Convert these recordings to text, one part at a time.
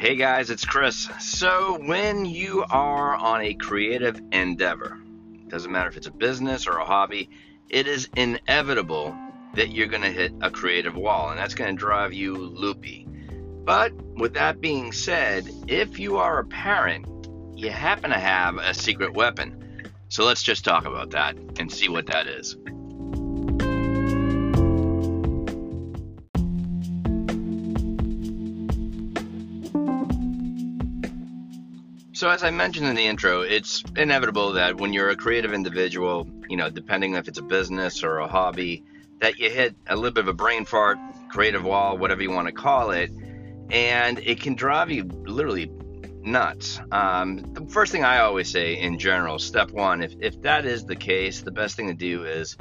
Hey guys, it's Chris. So, when you are on a creative endeavor, doesn't matter if it's a business or a hobby, it is inevitable that you're going to hit a creative wall, and that's going to drive you loopy. But with that being said, if you are a parent, you happen to have a secret weapon. So let's just talk about that and see what that is. So, as I mentioned in the intro, it's inevitable that when you're a creative individual, you know, depending if it's a business or a hobby, that you hit a little bit of a brain fart, creative wall, whatever you want to call it, and it can drive you literally nuts. Um, the first thing I always say in general, step one, if, if that is the case, the best thing to do is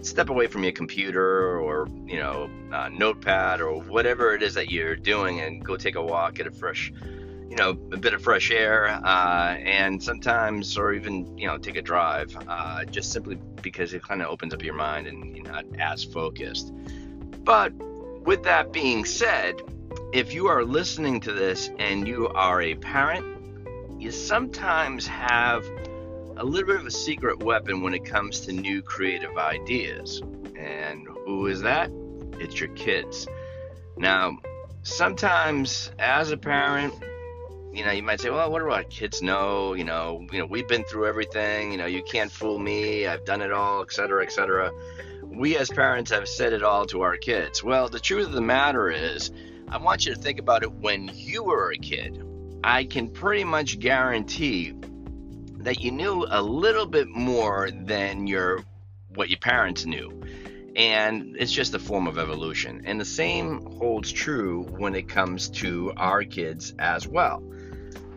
step away from your computer or, you know, uh, notepad or whatever it is that you're doing and go take a walk, get a fresh you know a bit of fresh air uh, and sometimes or even you know take a drive uh, just simply because it kind of opens up your mind and you're not as focused. But with that being said if you are listening to this and you are a parent you sometimes have a little bit of a secret weapon when it comes to new creative ideas. And who is that? It's your kids. Now sometimes as a parent you know, you might say, well, what do our kids know? You know, you know, we've been through everything. You know, you can't fool me. I've done it all, et cetera, et cetera. We as parents have said it all to our kids. Well, the truth of the matter is, I want you to think about it when you were a kid. I can pretty much guarantee that you knew a little bit more than your what your parents knew and it's just a form of evolution. And the same holds true when it comes to our kids as well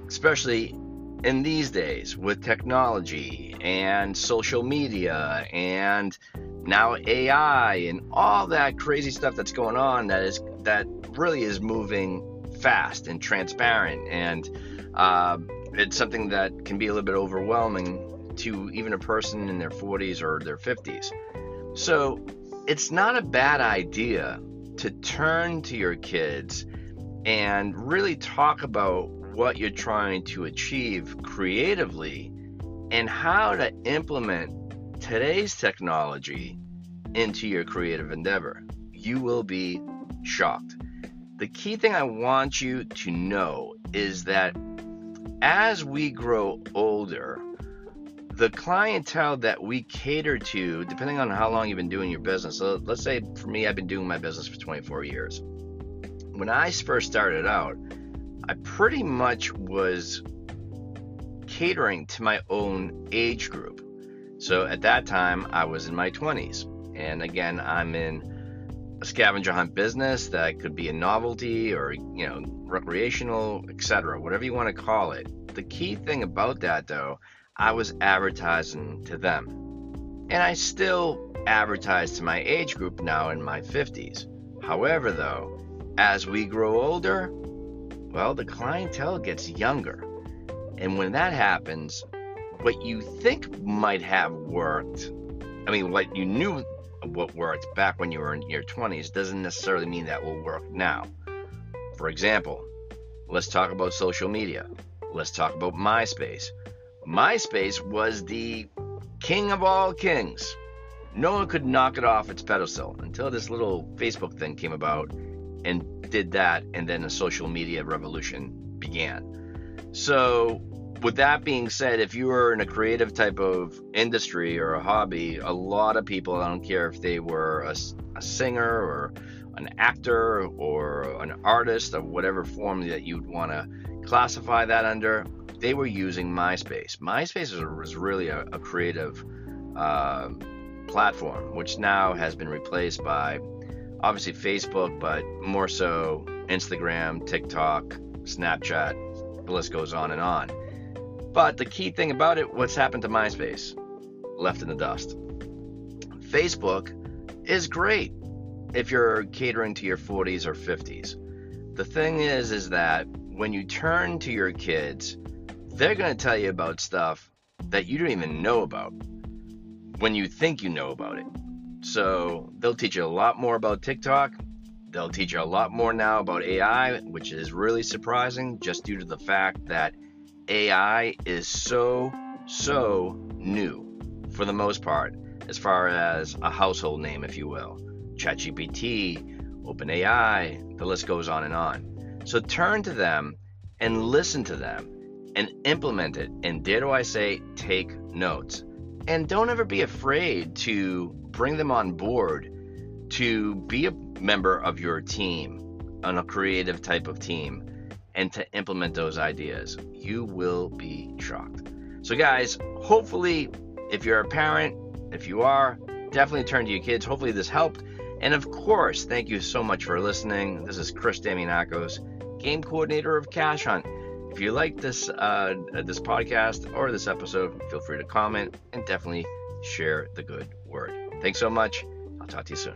especially in these days with technology and social media and now AI and all that crazy stuff that's going on that is that really is moving fast and transparent and uh, it's something that can be a little bit overwhelming to even a person in their 40s or their 50s. So it's not a bad idea to turn to your kids and really talk about what you're trying to achieve creatively and how to implement today's technology into your creative endeavor. You will be shocked. The key thing I want you to know is that as we grow older, the clientele that we cater to, depending on how long you've been doing your business, so let's say for me, I've been doing my business for 24 years. When I first started out, I pretty much was catering to my own age group. So at that time, I was in my 20s. And again, I'm in a scavenger hunt business that could be a novelty or, you know, recreational, etc., whatever you want to call it. The key thing about that, though, I was advertising to them. And I still advertise to my age group now in my 50s. However, though, as we grow older, well, the clientele gets younger. And when that happens, what you think might have worked, I mean, what you knew what worked back when you were in your 20s doesn't necessarily mean that will work now. For example, let's talk about social media. Let's talk about MySpace. MySpace was the king of all kings. No one could knock it off its pedestal until this little Facebook thing came about and did that, and then a social media revolution began. So, with that being said, if you are in a creative type of industry or a hobby, a lot of people, I don't care if they were a, a singer or an actor or an artist of whatever form that you'd want to classify that under, they were using MySpace. MySpace was really a, a creative uh, platform, which now has been replaced by obviously Facebook, but more so Instagram, TikTok, Snapchat, the list goes on and on. But the key thing about it, what's happened to MySpace? Left in the dust. Facebook is great if you're catering to your 40s or 50s. The thing is, is that when you turn to your kids, they're going to tell you about stuff that you don't even know about when you think you know about it. So they'll teach you a lot more about TikTok They'll teach you a lot more now about AI, which is really surprising just due to the fact that AI is so, so new for the most part, as far as a household name, if you will. ChatGPT, OpenAI, the list goes on and on. So turn to them and listen to them and implement it. And dare I say, take notes. And don't ever be afraid to bring them on board to be a member of your team on a creative type of team and to implement those ideas. You will be shocked. So, guys, hopefully, if you're a parent, if you are, definitely turn to your kids. Hopefully, this helped. And of course, thank you so much for listening. This is Chris Damianakos, game coordinator of Cash Hunt. If you like this uh, this podcast or this episode, feel free to comment and definitely share the good word. Thanks so much. I'll talk to you soon.